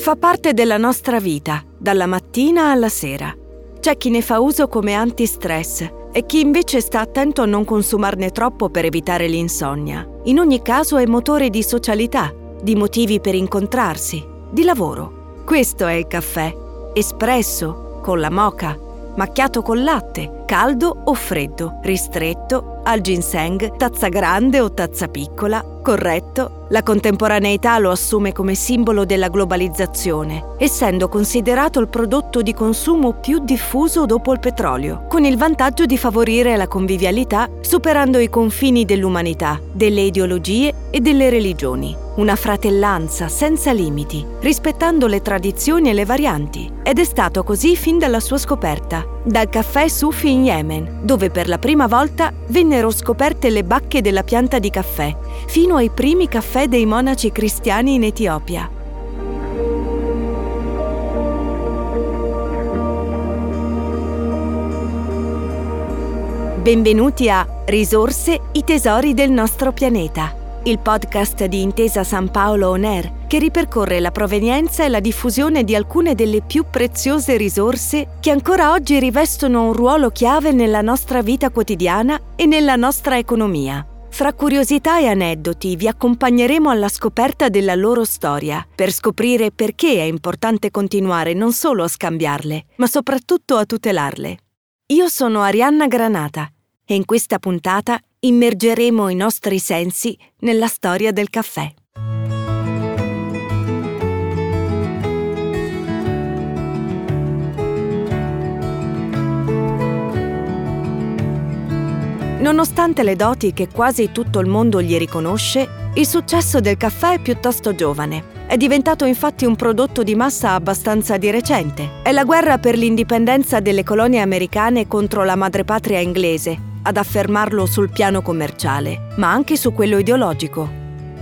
Fa parte della nostra vita, dalla mattina alla sera. C'è chi ne fa uso come antistress e chi invece sta attento a non consumarne troppo per evitare l'insonnia. In ogni caso è motore di socialità, di motivi per incontrarsi, di lavoro. Questo è il caffè, espresso, con la moca, macchiato con latte, caldo o freddo, ristretto, al ginseng, tazza grande o tazza piccola, corretto, la contemporaneità lo assume come simbolo della globalizzazione, essendo considerato il prodotto di consumo più diffuso dopo il petrolio, con il vantaggio di favorire la convivialità superando i confini dell'umanità, delle ideologie e delle religioni. Una fratellanza senza limiti, rispettando le tradizioni e le varianti. Ed è stato così fin dalla sua scoperta, dal caffè Sufi in Yemen, dove per la prima volta vennero scoperte le bacche della pianta di caffè, fino ai primi caffè dei monaci cristiani in Etiopia. Benvenuti a Risorse, i tesori del nostro pianeta, il podcast di Intesa San Paolo On Air che ripercorre la provenienza e la diffusione di alcune delle più preziose risorse che ancora oggi rivestono un ruolo chiave nella nostra vita quotidiana e nella nostra economia. Fra curiosità e aneddoti vi accompagneremo alla scoperta della loro storia, per scoprire perché è importante continuare non solo a scambiarle, ma soprattutto a tutelarle. Io sono Arianna Granata e in questa puntata immergeremo i nostri sensi nella storia del caffè. Nonostante le doti che quasi tutto il mondo gli riconosce, il successo del caffè è piuttosto giovane. È diventato infatti un prodotto di massa abbastanza di recente. È la guerra per l'indipendenza delle colonie americane contro la madrepatria inglese ad affermarlo sul piano commerciale, ma anche su quello ideologico.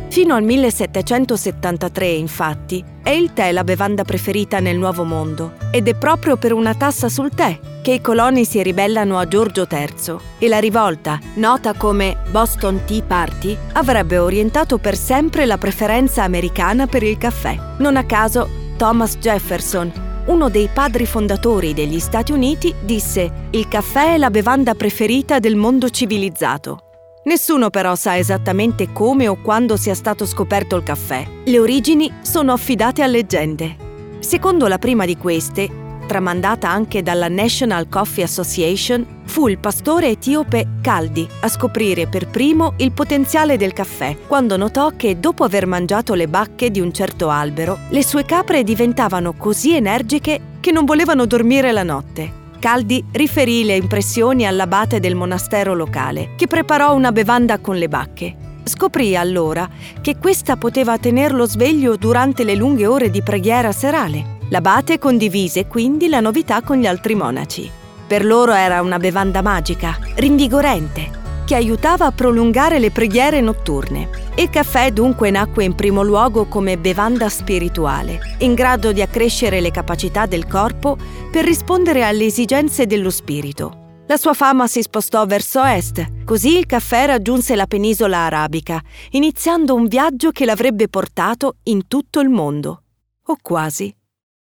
Fino al 1773, infatti, è il tè la bevanda preferita nel Nuovo Mondo ed è proprio per una tassa sul tè che i coloni si ribellano a Giorgio III e la rivolta, nota come Boston Tea Party, avrebbe orientato per sempre la preferenza americana per il caffè. Non a caso, Thomas Jefferson, uno dei padri fondatori degli Stati Uniti, disse Il caffè è la bevanda preferita del mondo civilizzato. Nessuno però sa esattamente come o quando sia stato scoperto il caffè. Le origini sono affidate a leggende. Secondo la prima di queste, tramandata anche dalla National Coffee Association, fu il pastore etiope Caldi a scoprire per primo il potenziale del caffè, quando notò che dopo aver mangiato le bacche di un certo albero, le sue capre diventavano così energiche che non volevano dormire la notte. Caldi riferì le impressioni all'abate del monastero locale, che preparò una bevanda con le bacche. Scoprì allora che questa poteva tenerlo sveglio durante le lunghe ore di preghiera serale L'abate condivise quindi la novità con gli altri monaci. Per loro era una bevanda magica, rinvigorente, che aiutava a prolungare le preghiere notturne. Il caffè dunque nacque in primo luogo come bevanda spirituale, in grado di accrescere le capacità del corpo per rispondere alle esigenze dello spirito. La sua fama si spostò verso est, così il caffè raggiunse la penisola arabica, iniziando un viaggio che l'avrebbe portato in tutto il mondo. O quasi.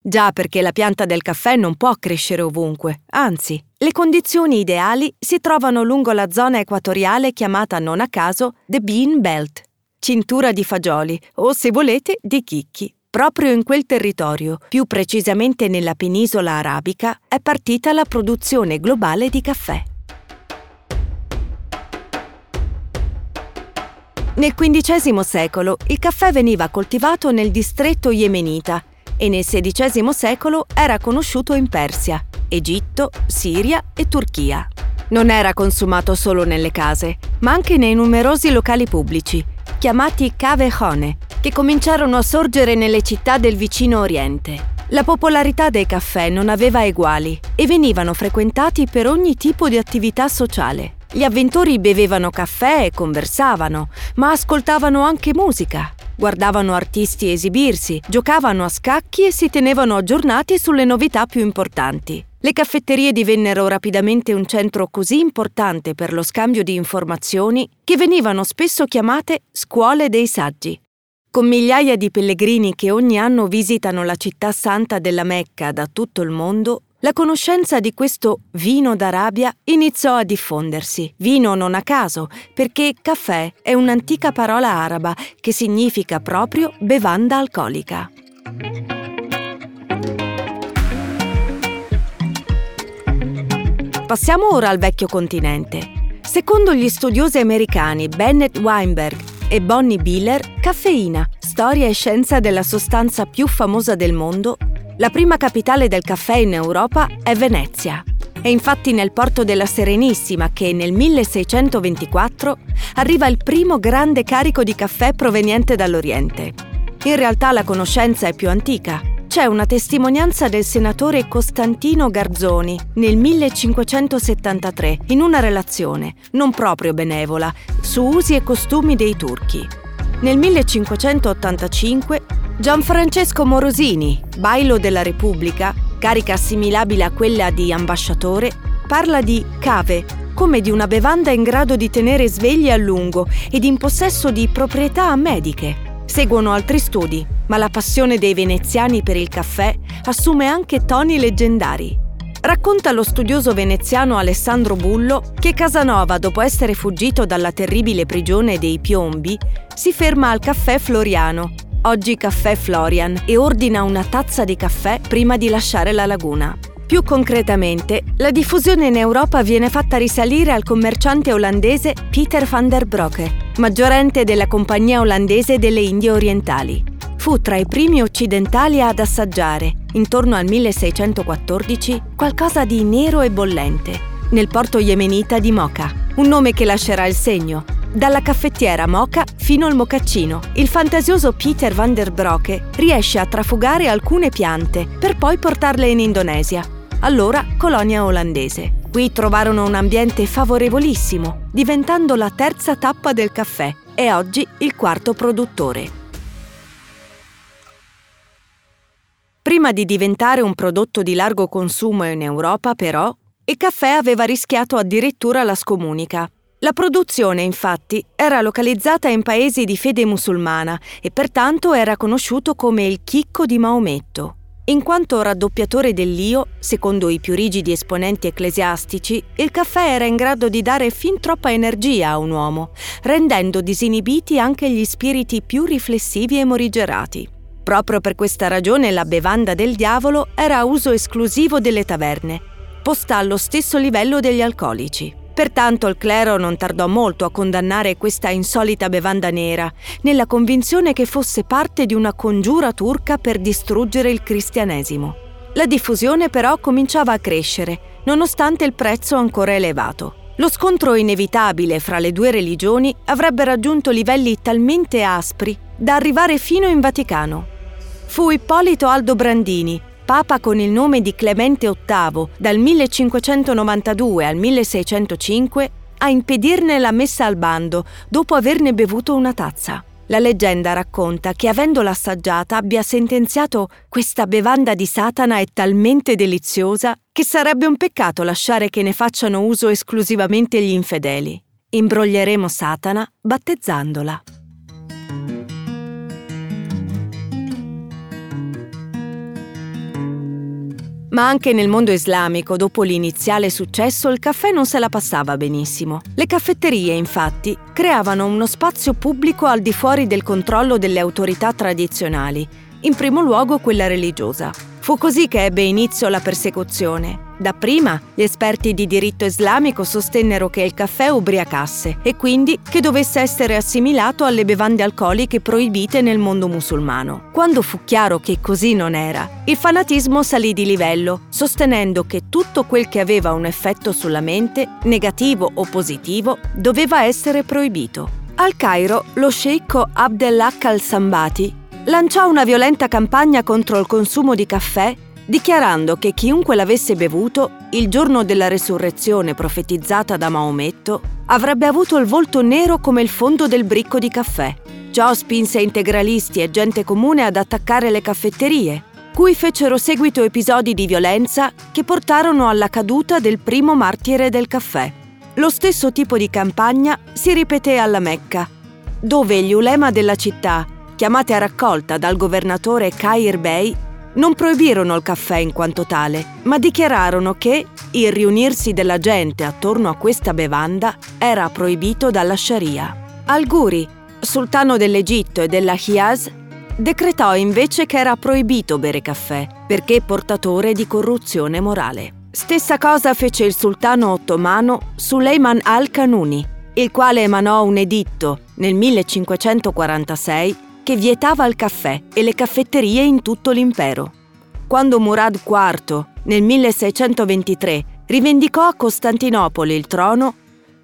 Già perché la pianta del caffè non può crescere ovunque, anzi, le condizioni ideali si trovano lungo la zona equatoriale chiamata non a caso The Bean Belt, cintura di fagioli o, se volete, di chicchi. Proprio in quel territorio, più precisamente nella penisola arabica, è partita la produzione globale di caffè. Nel XV secolo il caffè veniva coltivato nel distretto yemenita e nel XVI secolo era conosciuto in Persia, Egitto, Siria e Turchia. Non era consumato solo nelle case, ma anche nei numerosi locali pubblici, chiamati cave hone, che cominciarono a sorgere nelle città del vicino Oriente. La popolarità dei caffè non aveva eguali e venivano frequentati per ogni tipo di attività sociale. Gli avventori bevevano caffè e conversavano, ma ascoltavano anche musica, guardavano artisti esibirsi, giocavano a scacchi e si tenevano aggiornati sulle novità più importanti. Le caffetterie divennero rapidamente un centro così importante per lo scambio di informazioni che venivano spesso chiamate scuole dei saggi. Con migliaia di pellegrini che ogni anno visitano la città santa della Mecca da tutto il mondo, la conoscenza di questo vino d'Arabia iniziò a diffondersi. Vino non a caso, perché caffè è un'antica parola araba che significa proprio bevanda alcolica. Passiamo ora al vecchio continente. Secondo gli studiosi americani Bennett Weinberg e Bonnie Biller, Caffeina, storia e scienza della sostanza più famosa del mondo, la prima capitale del caffè in Europa è Venezia. È infatti nel porto della Serenissima che nel 1624 arriva il primo grande carico di caffè proveniente dall'Oriente. In realtà la conoscenza è più antica, c'è una testimonianza del senatore Costantino Garzoni nel 1573 in una relazione, non proprio benevola, su usi e costumi dei turchi. Nel 1585 Gianfrancesco Morosini, bailo della Repubblica, carica assimilabile a quella di ambasciatore, parla di cave come di una bevanda in grado di tenere svegli a lungo ed in possesso di proprietà mediche. Seguono altri studi, ma la passione dei veneziani per il caffè assume anche toni leggendari. Racconta lo studioso veneziano Alessandro Bullo che Casanova, dopo essere fuggito dalla terribile prigione dei Piombi, si ferma al caffè Floriano, oggi caffè Florian, e ordina una tazza di caffè prima di lasciare la laguna. Più concretamente, la diffusione in Europa viene fatta risalire al commerciante olandese Peter van der Broeke, maggiorente della Compagnia olandese delle Indie Orientali. Fu tra i primi occidentali ad assaggiare, intorno al 1614, qualcosa di nero e bollente, nel porto yemenita di Mocha, un nome che lascerà il segno. Dalla caffettiera Mocha fino al mocaccino, il fantasioso Peter van der Broeke riesce a trafugare alcune piante per poi portarle in Indonesia, allora colonia olandese. Qui trovarono un ambiente favorevolissimo, diventando la terza tappa del caffè e oggi il quarto produttore. Prima di diventare un prodotto di largo consumo in Europa, però, il caffè aveva rischiato addirittura la scomunica. La produzione, infatti, era localizzata in paesi di fede musulmana e pertanto era conosciuto come il chicco di Maometto. In quanto raddoppiatore dell'io, secondo i più rigidi esponenti ecclesiastici, il caffè era in grado di dare fin troppa energia a un uomo, rendendo disinibiti anche gli spiriti più riflessivi e morigerati. Proprio per questa ragione la bevanda del diavolo era a uso esclusivo delle taverne, posta allo stesso livello degli alcolici. Pertanto il clero non tardò molto a condannare questa insolita bevanda nera, nella convinzione che fosse parte di una congiura turca per distruggere il cristianesimo. La diffusione però cominciava a crescere, nonostante il prezzo ancora elevato. Lo scontro inevitabile fra le due religioni avrebbe raggiunto livelli talmente aspri da arrivare fino in Vaticano. Fu Ippolito Aldo Brandini, papa con il nome di Clemente VIII dal 1592 al 1605 a impedirne la messa al bando dopo averne bevuto una tazza. La leggenda racconta che avendola assaggiata abbia sentenziato questa bevanda di Satana è talmente deliziosa che sarebbe un peccato lasciare che ne facciano uso esclusivamente gli infedeli. Imbroglieremo Satana battezzandola. Ma anche nel mondo islamico, dopo l'iniziale successo, il caffè non se la passava benissimo. Le caffetterie, infatti, creavano uno spazio pubblico al di fuori del controllo delle autorità tradizionali, in primo luogo quella religiosa. Fu così che ebbe inizio la persecuzione. Dapprima gli esperti di diritto islamico sostennero che il caffè ubriacasse e quindi che dovesse essere assimilato alle bevande alcoliche proibite nel mondo musulmano. Quando fu chiaro che così non era, il fanatismo salì di livello, sostenendo che tutto quel che aveva un effetto sulla mente, negativo o positivo, doveva essere proibito. Al Cairo, lo sceicco Abdelhak al-Sambati lanciò una violenta campagna contro il consumo di caffè, dichiarando che chiunque l'avesse bevuto, il giorno della resurrezione profetizzata da Maometto, avrebbe avuto il volto nero come il fondo del bricco di caffè. Ciò spinse integralisti e gente comune ad attaccare le caffetterie, cui fecero seguito episodi di violenza che portarono alla caduta del primo martire del caffè. Lo stesso tipo di campagna si ripeté alla Mecca, dove gli ulema della città, chiamati a raccolta dal governatore Khair Bey, non proibirono il caffè in quanto tale, ma dichiararono che il riunirsi della gente attorno a questa bevanda era proibito dalla Sharia. Al-Ghuri, sultano dell'Egitto e della Hijaz, decretò invece che era proibito bere caffè perché portatore di corruzione morale. Stessa cosa fece il sultano ottomano Suleiman al-Kanuni, il quale emanò un editto nel 1546 che vietava il caffè e le caffetterie in tutto l'impero. Quando Murad IV, nel 1623, rivendicò a Costantinopoli il trono,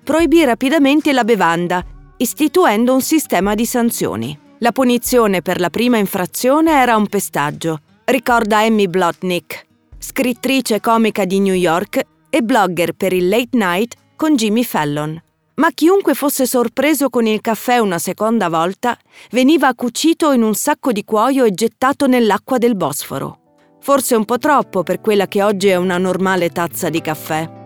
proibì rapidamente la bevanda, istituendo un sistema di sanzioni. La punizione per la prima infrazione era un pestaggio, ricorda Amy Blotnick, scrittrice comica di New York e blogger per il late night con Jimmy Fallon. Ma chiunque fosse sorpreso con il caffè una seconda volta veniva cucito in un sacco di cuoio e gettato nell'acqua del Bosforo. Forse un po' troppo per quella che oggi è una normale tazza di caffè.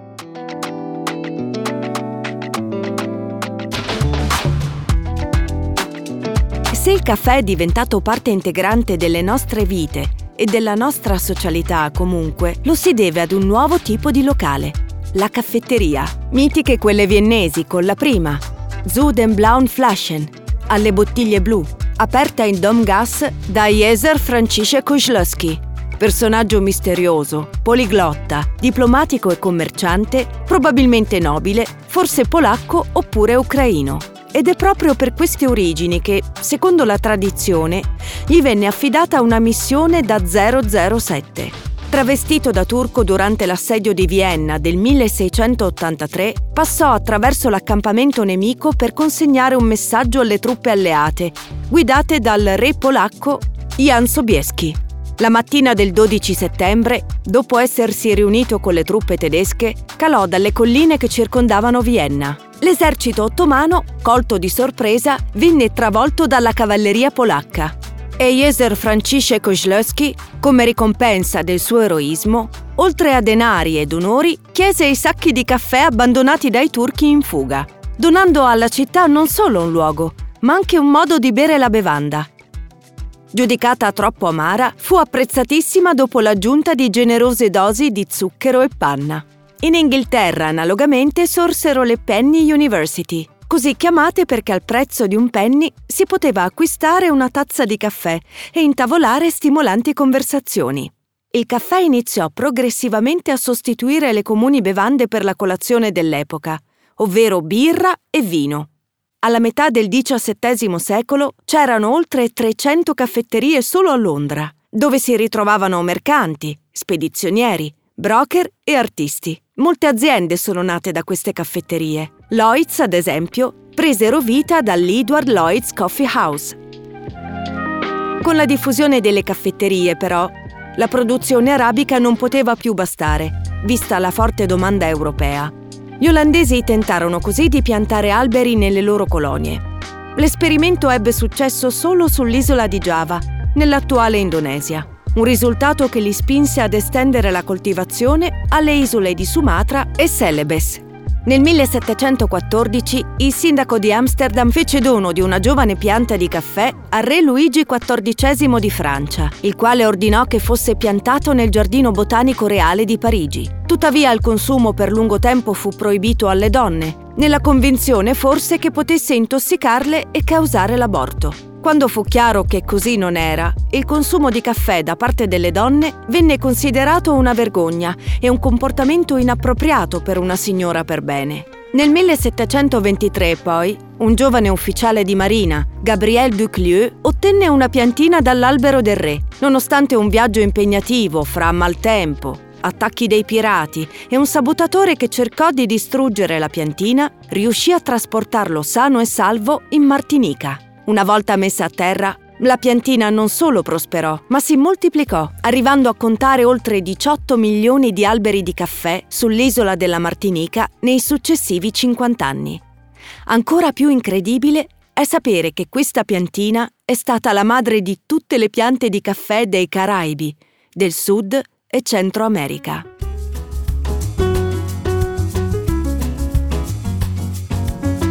Se il caffè è diventato parte integrante delle nostre vite e della nostra socialità comunque lo si deve ad un nuovo tipo di locale, la caffetteria. Mitiche quelle viennesi con la prima, Zu den Blauen Flaschen, alle bottiglie blu, aperta in Domgas da Jeser Francisce Kozlowski. Personaggio misterioso, poliglotta, diplomatico e commerciante, probabilmente nobile, forse polacco oppure ucraino ed è proprio per queste origini che, secondo la tradizione, gli venne affidata una missione da 007. Travestito da turco durante l'assedio di Vienna del 1683, passò attraverso l'accampamento nemico per consegnare un messaggio alle truppe alleate, guidate dal re polacco Jan Sobieski. La mattina del 12 settembre, dopo essersi riunito con le truppe tedesche, calò dalle colline che circondavano Vienna. L'esercito ottomano, colto di sorpresa, venne travolto dalla cavalleria polacca e Jeser Francisce Kozlowski, come ricompensa del suo eroismo, oltre a denari ed onori, chiese i sacchi di caffè abbandonati dai turchi in fuga, donando alla città non solo un luogo, ma anche un modo di bere la bevanda. Giudicata troppo amara, fu apprezzatissima dopo l'aggiunta di generose dosi di zucchero e panna. In Inghilterra, analogamente, sorsero le Penny University, così chiamate perché al prezzo di un penny si poteva acquistare una tazza di caffè e intavolare stimolanti conversazioni. Il caffè iniziò progressivamente a sostituire le comuni bevande per la colazione dell'epoca, ovvero birra e vino. Alla metà del XVII secolo c'erano oltre 300 caffetterie solo a Londra, dove si ritrovavano mercanti, spedizionieri, broker e artisti. Molte aziende sono nate da queste caffetterie. Lloyds, ad esempio, presero vita dall'Edward Lloyds Coffee House. Con la diffusione delle caffetterie, però, la produzione arabica non poteva più bastare, vista la forte domanda europea. Gli olandesi tentarono così di piantare alberi nelle loro colonie. L'esperimento ebbe successo solo sull'isola di Java, nell'attuale Indonesia un risultato che li spinse ad estendere la coltivazione alle isole di Sumatra e Celebes. Nel 1714 il sindaco di Amsterdam fece dono di una giovane pianta di caffè a re Luigi XIV di Francia, il quale ordinò che fosse piantato nel giardino botanico reale di Parigi. Tuttavia il consumo per lungo tempo fu proibito alle donne, nella convinzione forse che potesse intossicarle e causare l'aborto. Quando fu chiaro che così non era, il consumo di caffè da parte delle donne venne considerato una vergogna e un comportamento inappropriato per una signora per bene. Nel 1723, poi, un giovane ufficiale di marina, Gabriel Duclieu, ottenne una piantina dall'albero del re, nonostante un viaggio impegnativo fra maltempo, attacchi dei pirati e un sabotatore che cercò di distruggere la piantina, riuscì a trasportarlo sano e salvo in Martinica. Una volta messa a terra, la piantina non solo prosperò, ma si moltiplicò, arrivando a contare oltre 18 milioni di alberi di caffè sull'isola della Martinica nei successivi 50 anni. Ancora più incredibile è sapere che questa piantina è stata la madre di tutte le piante di caffè dei Caraibi, del Sud e Centro America.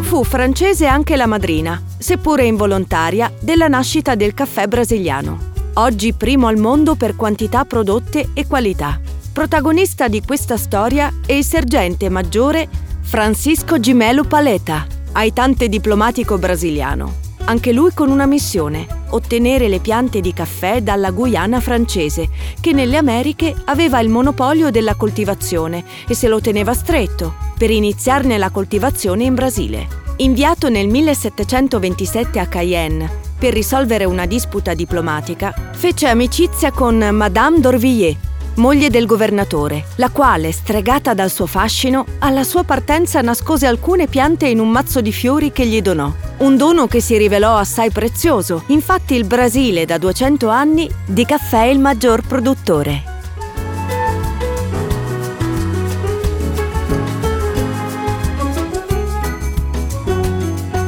Fu francese anche la madrina, seppure involontaria, della nascita del caffè brasiliano, oggi primo al mondo per quantità prodotte e qualità. Protagonista di questa storia è il sergente maggiore Francisco Gimelo Paleta, aitante diplomatico brasiliano. Anche lui con una missione, ottenere le piante di caffè dalla Guyana francese, che nelle Americhe aveva il monopolio della coltivazione e se lo teneva stretto, per iniziarne la coltivazione in Brasile. Inviato nel 1727 a Cayenne per risolvere una disputa diplomatica, fece amicizia con Madame d'Orvilliers, moglie del governatore, la quale, stregata dal suo fascino, alla sua partenza nascose alcune piante in un mazzo di fiori che gli donò. Un dono che si rivelò assai prezioso, infatti il Brasile da 200 anni di caffè è il maggior produttore.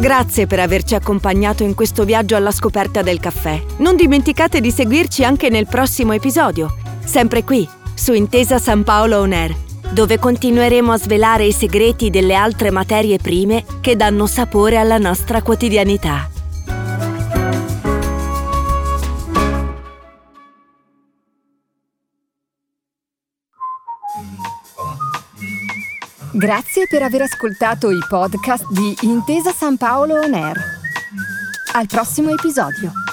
Grazie per averci accompagnato in questo viaggio alla scoperta del caffè. Non dimenticate di seguirci anche nel prossimo episodio sempre qui, su Intesa San Paolo On Air, dove continueremo a svelare i segreti delle altre materie prime che danno sapore alla nostra quotidianità. Grazie per aver ascoltato i podcast di Intesa San Paolo On Air. Al prossimo episodio.